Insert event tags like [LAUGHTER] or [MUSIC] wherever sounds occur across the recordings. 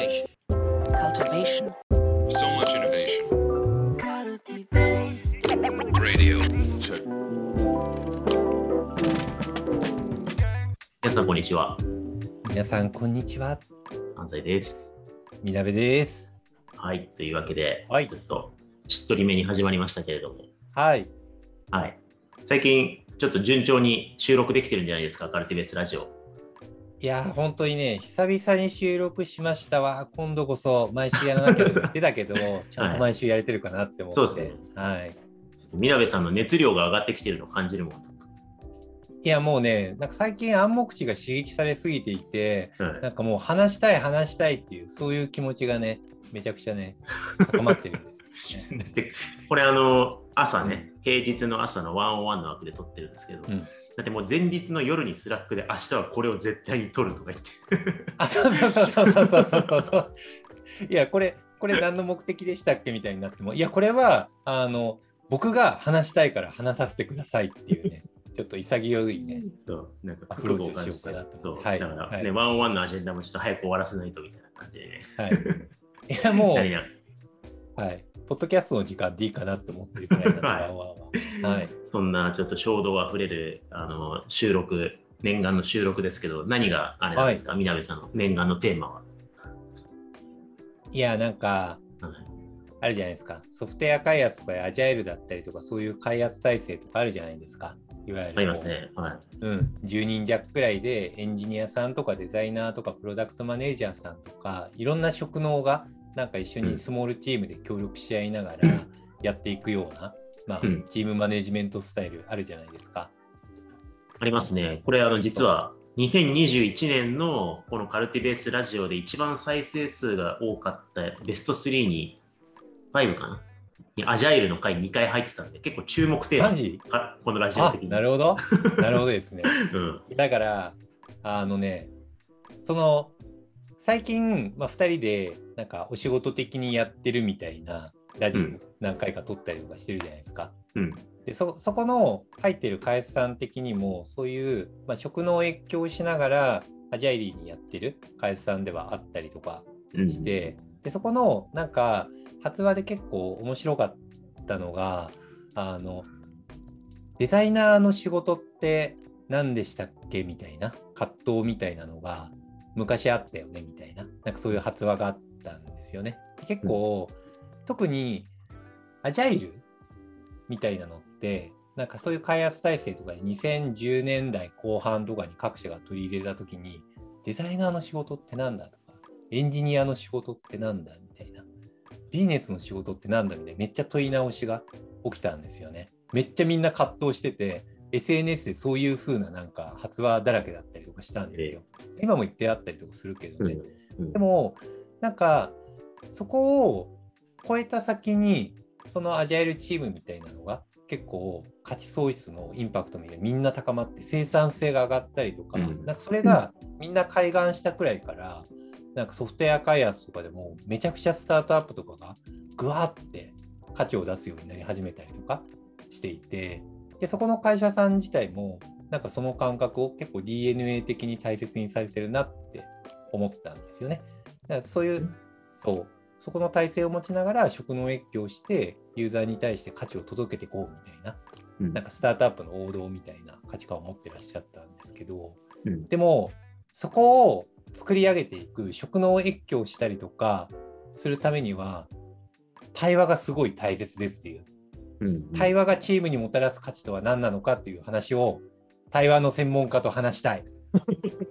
Cultivation. cultivation, So much innovation. Radio. Check. 皆さん、こんにちは。皆さん、こんにちは。安西です。みなべです。はい。というわけで、はいちょっと、しっとりめに始まりましたけれども、はい。はい。最近、ちょっと順調に収録できてるんじゃないですか、カルティベースラジオ。いやー、本当にね、久々に収録しましたわ。今度こそ毎週やらなきゃって [LAUGHS] 言ってたけど、ちゃんと毎週やれてるかなって思って。そうですねはい。みなべさんの熱量が上がってきてるのを感じるもん。いや、もうね、なんか最近暗黙知が刺激されすぎていて、はいなんかもう話したい、話したいっていう、そういう気持ちがね、めちゃくちゃね、高まってるんです、ね。[LAUGHS] でこれ、あの、朝ね、平日の朝のワンオンワンの枠で撮ってるんですけど、うんだってもう前日の夜に Slack で、明日はこれを絶対に撮るとか言って。あ、そうそうそうそうそうそうそう。いや、これ、これ何の目的でしたっけみたいになっても、いや、これは、あの、僕が話したいから話させてくださいっていうね、[LAUGHS] ちょっと潔いね。そうなんかアプローチをしようかなとはいだから、はいね、ワンオンワンのアジェンダもちょっと早く終わらせないとみたいな感じでね。はい。いや、もう、はい。ポッドキャストの時間でいいかなって思ってるくらいはいは。はい。そんなちょっと衝動あふれるあの収録、念願の収録ですけど、何があれなんですか、みなべさんの念願のテーマは。いや、なんか、はいあるじゃないですか。ソフトウェア開発とかアジャイルだったりとか、そういう開発体制とかあるじゃないですか。いわゆる。ありますね。はい。うん、10人弱くらいでエンジニアさんとかデザイナーとかプロダクトマネージャーさんとかいろんな職能がなんか一緒にスモールチームで協力し合いながらやっていくような、まあうんチームマネジメントスタイルあるじゃないですか。ありますね。これ、あの実は2021年のこのカルティベースラジオで一番再生数が多かったベスト3に、5かな？にアジャイルの回2回入ってたんで、結構注目テーマこのラジオあ的に。なるほど。なるほどですね。[LAUGHS] うん。だからあのねその最近、まあ、2人でなんかお仕事的にやってるみたいなラジオうん何回か撮ったりとかしてるじゃないですか。うん。でそそこの入ってる開発さん的にもそういう、まあ、職能を越境しながらアジャイリーにやってる開発さんではあったりとかうんして、でそこのなんか発話で結構面白かったのがあのデザイナーの仕事って何でしたっけみたいな葛藤みたいなのが昔あったよねみたいななんかそういう発話があったんですよね。結構、特にアジャイルみたいなのってなんかそういう開発体制とかで2010年代後半とかに各社が取り入れた時にデザイナーの仕事ってなんだとかエンジニアの仕事ってなんだみたいなビジネスの仕事ってなんだみたいなめっちゃ問い直しが起きたんですよね。めっちゃみんな葛藤してて SNS でそういう風ななんか発話だらけだったりとかしたんですよ。今も言ってあったりとかするけどね。うんでもなんかそこを超えた先にそのアジャイルチームみたいなのが結構価値創出のインパクトみたいなみんな高まって生産性が上がったりとか,、うんなんかそれがみんな開眼したくらいからなんかソフトウェア開発とかでもめちゃくちゃスタートアップとかがぐわって価値を出すようになり始めたりとかしていてでそこの会社さん自体もなんかその感覚を結構 DNA 的に大切にされてるなって思ったんですよね。だからそういう、そう、そこの体制を持ちながら職能越境してユーザーに対して価値を届けていこうみたいな、うん。なんかスタートアップの王道みたいな価値観を持ってらっしゃったんですけど、うん。でもそこを作り上げていく職能越境したりとかするためには対話がすごい大切ですっていう。うん対話がチームにもたらす価値とは何なのかっていう話を対話の専門家と話したい。[LAUGHS]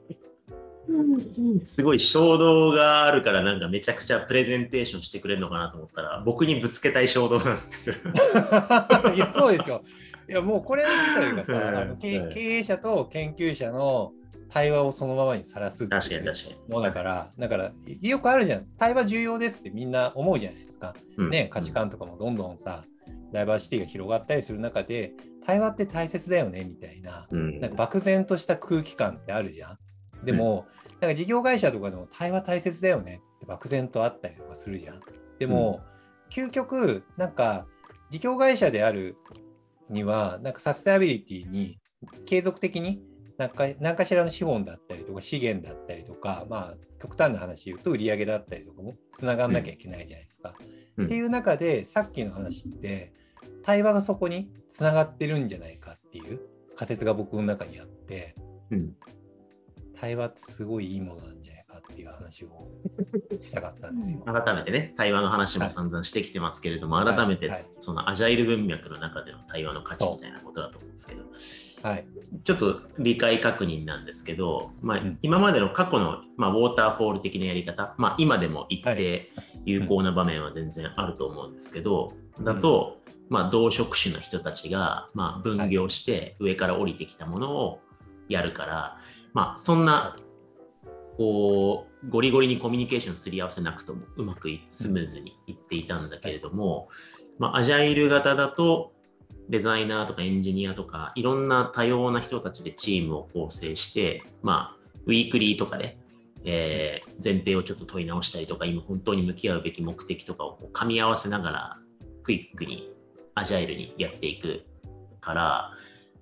すごい衝動があるからなんかめちゃくちゃプレゼンテーションしてくれるのかなと思ったら僕にぶつけたい衝動なんですねそれいや、そうでしょ。いや、もうこれ自体がさ、はいあの経はい経営者と研究者の対話をそのままにさらすっていう確かに確かに。ものだから、だから、よくあるじゃん。対話重要ですってみんな思うじゃないですか。うんね、価値観とかもどんどんさ、ダイバーシティが広がったりする中で、対話って大切だよねみたいな、うんなんか漠然とした空気感ってあるじゃん。でも、なんか事業会社とかでも対話大切だよねって漠然とあったりとかするじゃん。でも、究極、なんか事業会社であるには、なんかサステナビリティに継続的になんか何かしらの資本だったりとか資源だったりとか、まあ、極端な話言うと売り上げだったりとかもつながんなきゃいけないじゃないですか。うんっていう中でさっきの話って対話がそこにつながってるんじゃないかっていう仮説が僕の中にあってうん。対話ってすごいいいものなんじゃないかっていう話を [LAUGHS] したかったんですよ。改めてね、対話の話も散々してきてますけれども、はい改めてはい。そのアジャイル文脈の中での対話の価値みたいなことだと思うんですけど、はい、ちょっと理解確認なんですけど、まあうん。今までの過去の、まあ、ウォーターフォール的なやり方、まあ、今でも一定有効な場面は全然あると思うんですけど、だと、まあ、同職種の人たちが、まあ、分業して上から降りてきたものをやるから、まあ、そんなこうゴリゴリにコミュニケーションすり合わせなくともうまくスムーズにいっていたんだけれども、まあ、アジャイル型だとデザイナーとかエンジニアとかいろんな多様な人たちでチームを構成して、まあ、ウィークリーとかで、えー前提をちょっと問い直したりとか今本当に向き合うべき目的とかをこう噛み合わせながらクイックにアジャイルにやっていくから、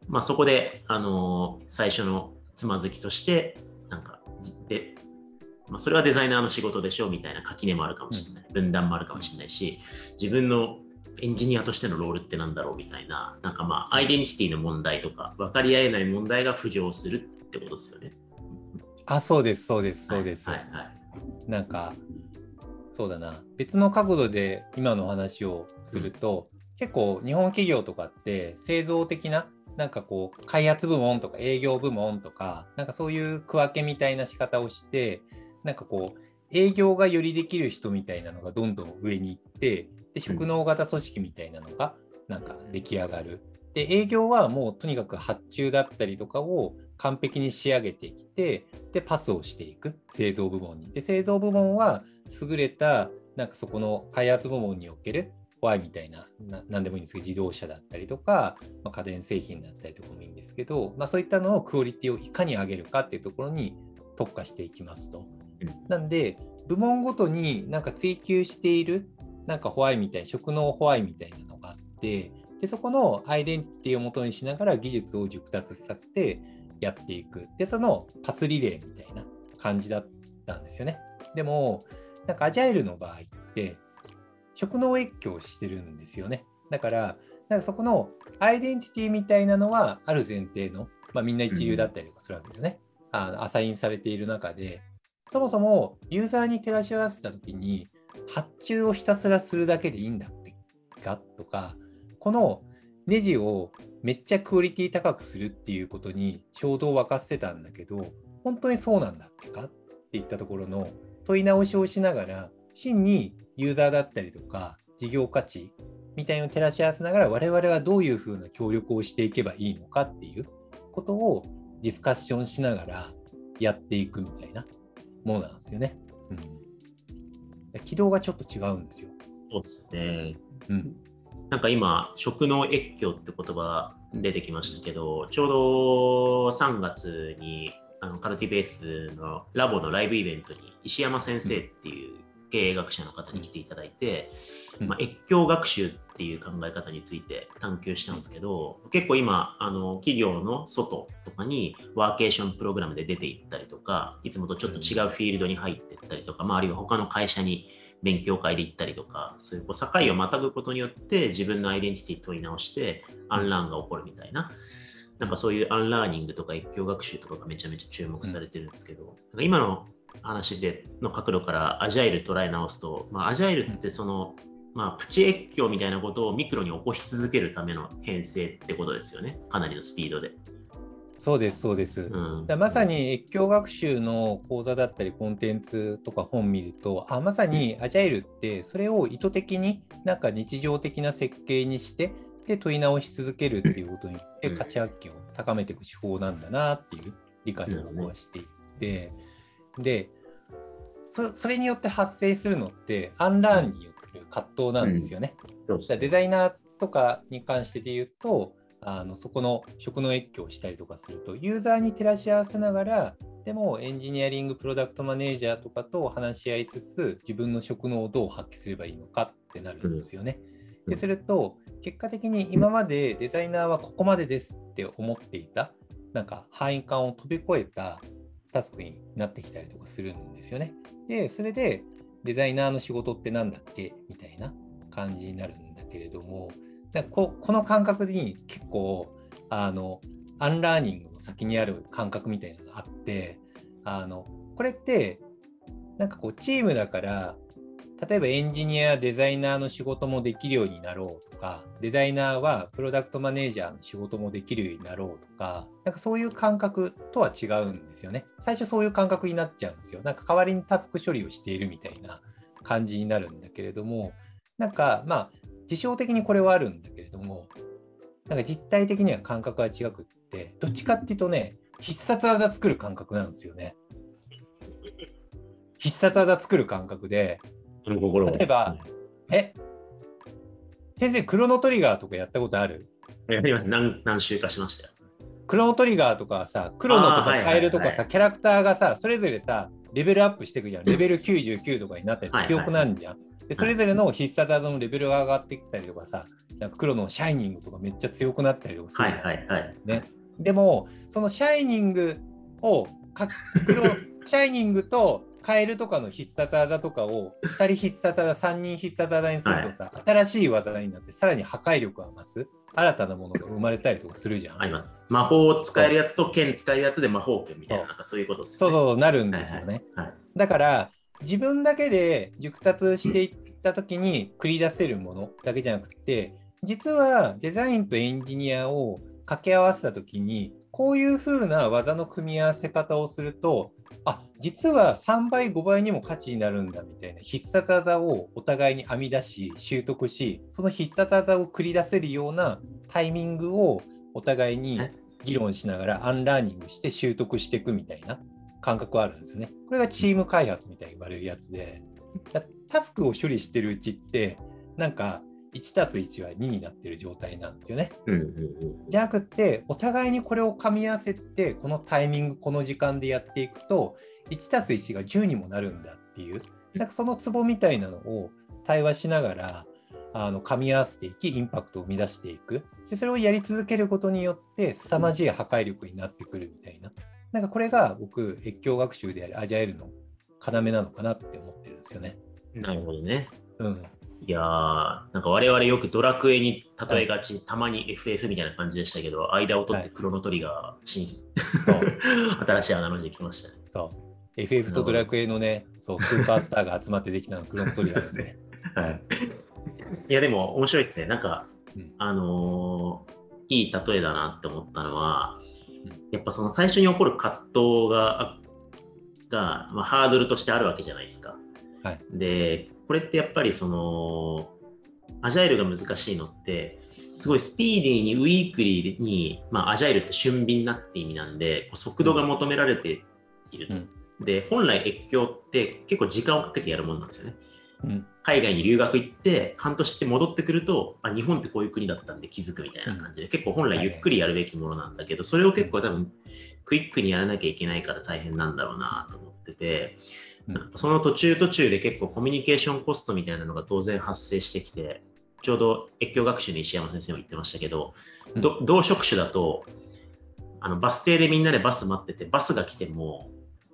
まあ、そこで、あのー最初のつまずきとしてなんかで、まあ、それはデザイナーの仕事でしょうみたいな垣根もあるかもしれない、分断もあるかもしれないし自分のエンジニアとしてのロールってなんだろうみたいななんかまあアイデンティティの問題とか分かり合えない問題が浮上するってことですよね。あそうですそうですそうです。はいはい。はいなんかそうだな。別の角度で今の話をすると、結構日本企業とかって製造的ななんかこう開発部門とか営業部門とかなんかそういう区分けみたいな仕方をしてなんかこう営業がよりできる人みたいなのがどんどん上に行ってで職能型組織みたいなのがなんか出来上がる。で営業はもうとにかく発注だったりとかを完璧に仕上げてきてでパスをしていく製造部門に。で製造部門は優れたなんかそこの開発部門における Y みたいなな何でもいいんですけど自動車だったりとか、まあ、家電製品だったりとかもいいんですけど、まあ、そういったののクオリティをいかに上げるかっていうところに特化していきますと。うん。なんで部門ごとになんか追求しているなんかホワイみたいな職能ホワイみたいなのがあってでそこのアイデンティティをもとにしながら技術を熟達させてやっていく。でそのパスリレーみたいな感じだったんですよね。でもなんかアジャイルの場合って職能越境してるんですよね。だからなんかそこのアイデンティティみたいなのはある前提の、まあ、みんな一流だったりとかするわけですね、あのアサインされている中で。そもそもユーザーに照らし合わせたときに発注をひたすらするだけでいいんだっけかとかこのネジをめっちゃクオリティ高くするっていうことに衝動を沸かせてたんだけど本当にそうなんだっけかっていったところの問い直しをしながら真にユーザーだったりとか事業価値みたいのを照らし合わせながら我々はどういうふうな協力をしていけばいいのかっていうことをディスカッションしながらやっていくみたいなものなんですよね。うん、軌道がちょっと違うんですよ。そうですね。うん、なんか今、職能越境って言葉出てきましたけど、ちょうど3月にあのカルティベースのラボのライブイベントに石山先生っていう経営学者の方に来ていただいて、うんまあ、越境学習っていう考え方について探求したんですけど、結構今あの企業の外とかにワーケーションプログラムで出ていったりとかいつもとちょっと違うフィールドに入っていったりとか、まあ、あるいは他の会社に勉強会で行ったりとかそういうこう境をまたぐことによって自分のアイデンティティ問い直してアンラーンが起こるみたいな。なんかそういうアンラーニングとか越境学習とかがめちゃめちゃ注目されてるんですけど、今の話での角度からアジャイル捉え直すと、まあ、アジャイルってその、まあ、プチ越境みたいなことをミクロに起こし続けるための編成ってことですよね。かなりのスピードで。そうですそうです。うんまさに越境学習の講座だったりコンテンツとか本見るとあまさにアジャイルってそれを意図的になんか日常的な設計にしてで問い直し続けるっていうことによってうん価値発見を高めていく手法なんだなっていう理解をしていて、でそそれによって発生するのってアンラーンによる葛藤なんですよね。デザイナーとかに関してで言うとあのそこの職の越境をしたりとかするとユーザーに照らし合わせながらでもエンジニアリングプロダクトマネージャーとかと話し合いつつ自分の職能をどう発揮すればいいのかってなるんですよね。うんですると結果的に今までデザイナーはここまでですって思っていたなんか範囲感を飛び越えたタスクになってきたりとかするんですよね。で、それでデザイナーの仕事って何だっけ？みたいな感じになるんだけれども、だここの感覚に結構あのアンラーニングの先にある感覚みたいなのがあってあのこれってなんかこうチームだから例えばエンジニアデザイナーの仕事もできるようになろうとかデザイナーはプロダクトマネージャーの仕事もできるようになろうとかなんかそういう感覚とは違うんですよね。最初そういう感覚になっちゃうんですよ。なんか代わりにタスク処理をしているみたいな感じになるんだけれどもなんかまあ事象的にこれはあるんだけれどもなんか実体的には感覚は違くってどっちかっていうとね必殺技作る感覚なんですよね。必殺技作る感覚でその心を例えば、え？先生、クロノトリガーとかやったことある？やります何何週かしましたよ。クロノトリガーとかさ、クロノとかカエルとかさ、はいキャラクターがさ、それぞれさ、レベルアップしていくじゃん。レベル99とかになったりはいはい強くなるじゃん。でそれぞれの必殺技のレベルが上がってきたりとかさ、なんか黒のシャイニングとかめっちゃ強くなったりとかするは。いはいはい。ね、でもそのシャイニングをか黒シャイニングとカエルとかの必殺技とかを [LAUGHS] 2人必殺技3人必殺技にするとさ、新しい技になってさらに破壊力が増す新たなものが生まれたりとかするじゃん。あります。魔法を使えるやつと剣使えるやつで魔法剣みたいな、なんかそういうことですそう。そうなるんですよね。はいはいだから自分だけで熟達していった時に繰り出せるものだけじゃなくて実はデザインとエンジニアを掛け合わせた時にこういう風な技の組み合わせ方をするとあ実は3倍5倍にも価値になるんだみたいな必殺技をお互いに編み出し習得しその必殺技を繰り出せるようなタイミングをお互いにえ議論しながらアンラーニングして習得していくみたいな感覚はあるんですね。これがチーム開発みたいに言われるやつで、だタスクを処理してるうちって、なんか1たす1は2になってる状態なんですよね。うんうんうん。じゃなくって、お互いにこれを噛み合わせて、このタイミング、この時間でやっていくと、1たす1が10にもなるんだっていう、なんかそのツボみたいなのを対話しながら、あの噛み合わせていき、インパクトを生み出していく。でそれをやり続けることによって、凄まじい破壊力になってくるみたいな。なんかこれが僕、越境学習であるアジャイルの要なのかなって思ってるんですよね。なるほどね。うん。いやー、なんか我々よくドラクエに例えがち、たまに FF みたいな感じでしたけど、間を取ってクロノトリガー、新そう [LAUGHS] 新しいアナロジー来ましたね。そう。FF とドラクエのね、そう、スーパースターが集まってできたのクロノトリガーですね。はい。いや、でも面白いですね。なんか、うんあのーいい例えだなって思ったのはうん、やっぱその最初に起こる葛藤が、あがまあ、ハードルとしてあるわけじゃないですか。はいで、これってやっぱりその、アジャイルが難しいのって、すごいスピーディーにウィークリーに、まあ、アジャイルって俊敏なって意味なんで、速度が求められていると。で、本来越境って結構時間をかけてやるものなんですよね。うん。海外に留学行って半年って戻ってくるとあ日本ってこういう国だったんで気づくみたいな感じで、結構本来ゆっくりやるべきものなんだけどそれを結構多分クイックにやらなきゃいけないから大変なんだろうなと思ってて、うんその途中途中で結構コミュニケーションコストみたいなのが当然発生してきてちょうど越境学習の石山先生も言ってましたけど、うん。ど同職種だとあのバス停でみんなでバス待っててバスが来ても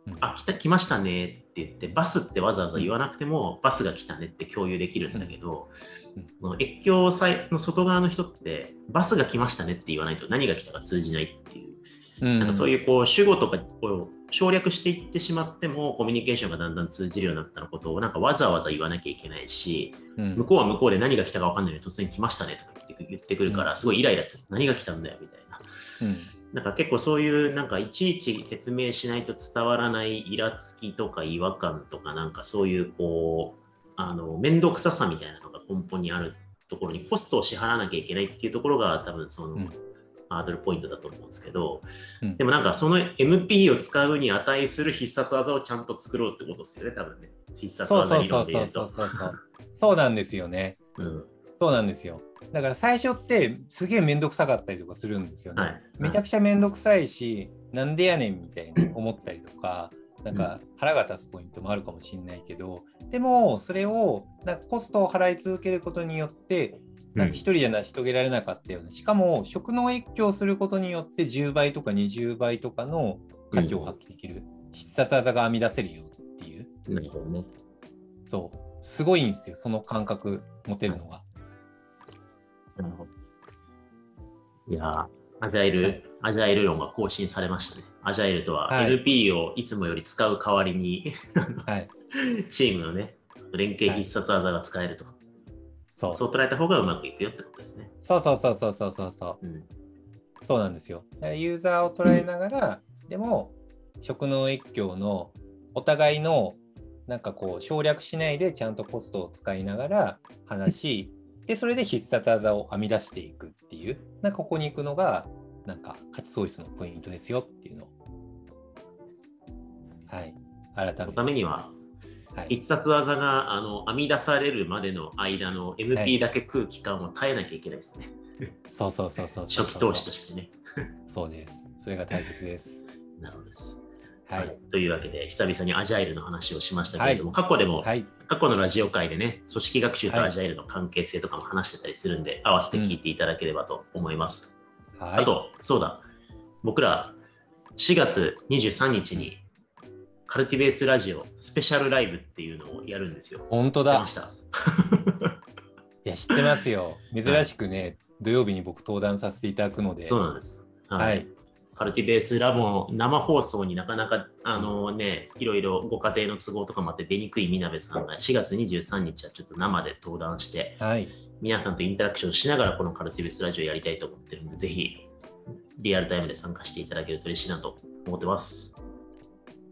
うん。あ、来た、来ましたねって言って、バスってわざわざ言わなくても、バスが来たねって共有できるんだけど、うん。この越境祭の外側の人って、バスが来ましたねって言わないと何が来たか通じないっていう、うん。なんかそういうこう主語とかを省略していってしまっても、コミュニケーションがだんだん通じるようになったのことを、なんかわざわざ言わなきゃいけないし、うん、向こうは向こうで何が来たか分かんないのに突然来ましたねとか言ってく言ってくるから、すごいイライラする。何が来たんだよみたいな。うん。なんか結構そういうなんかいちいち説明しないと伝わらないイラつきとか違和感とかなんかそういうこうあの面倒くささみたいなのが根本にあるところにコストを支払わなきゃいけないっていうところが多分その、うんハードルポイントだと思うんですけど、うんでもなんかその MP を使うに値する必殺技をちゃんと作ろうってことですよね多分ね必殺そうそう技理そうそうそ論で言うとうそうそう。そうなんですよね。うんそうなんですよ。だから最初ってすげえめんどくさかったりとかするんですよね。はいめちゃくちゃめんどくさいし、なんでやねんみたいに思ったりとか、なんか腹が立つポイントもあるかもしれないけど、でもそれをなんかコストを払い続けることによってなんか一人じゃ成し遂げられなかったような、しかも職能越境することによって10倍とか20倍とかの価値を発揮できる、必殺技が編み出せるよっていう、なるほどね。そう、すごいんですよ、その感覚持てるのが。なるほど。いやーアジャイル、はいアジャイル論が更新されましたね。アジャイルとははい NP をいつもより使う代わりに、はい、[LAUGHS] チームのね、連携必殺技が使えると。そうそう捉えた方がうまくいくよってことですね。そうそうそうそうそうそうそう。うん。そうなんですよ。だからユーザーを捉えながら、でも、職能越境のお互いの、なんかこう、省略しないでちゃんとコストを使いながら話し、で、それで必殺技を編み出していくっていう、なここに行くのが、なんか価値創出のポイントですよっていうのを。はい。改めそのて。ためには、はい、必殺技があの編み出されるまでの間のは MP いだけ食う期間を耐えなきゃいけないですね。[LAUGHS] そうそうそうそうそう初期投資としてね。[LAUGHS] そうです。それが大切です。[LAUGHS] なるほどです。はい。というわけで、久々にアジャイルの話をしましたけれども、過去でも、はい。過去のラジオ界でね、組織学習とはいアジャイルの関係性とかも話してたりするんで、合わせて聞いていただければと思います。はい。あと、そうだ、僕ら4月23日にカルティベースラジオスペシャルライブっていうのをやるんですよ。本当だ知ってま。した？[LAUGHS] いや、知ってますよ。珍しくね、土曜日に僕登壇させていただくので。そうなんです。はい。カルティベースラボの生放送になかなかあのね、いろいろご家庭の都合とかもあって出にくいみなべさんが4月23日はちょっと生で登壇して、はい。皆さんとインタラクションしながらこのカルティベースラジオやりたいと思ってるんで、ぜひリアルタイムで参加していただけると嬉しいなと思ってます。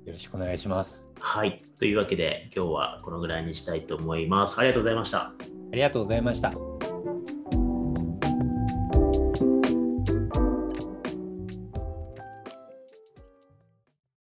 よろしくお願いします。はい。というわけで今日はこのぐらいにしたいと思います。ありがとうございました。ありがとうございました。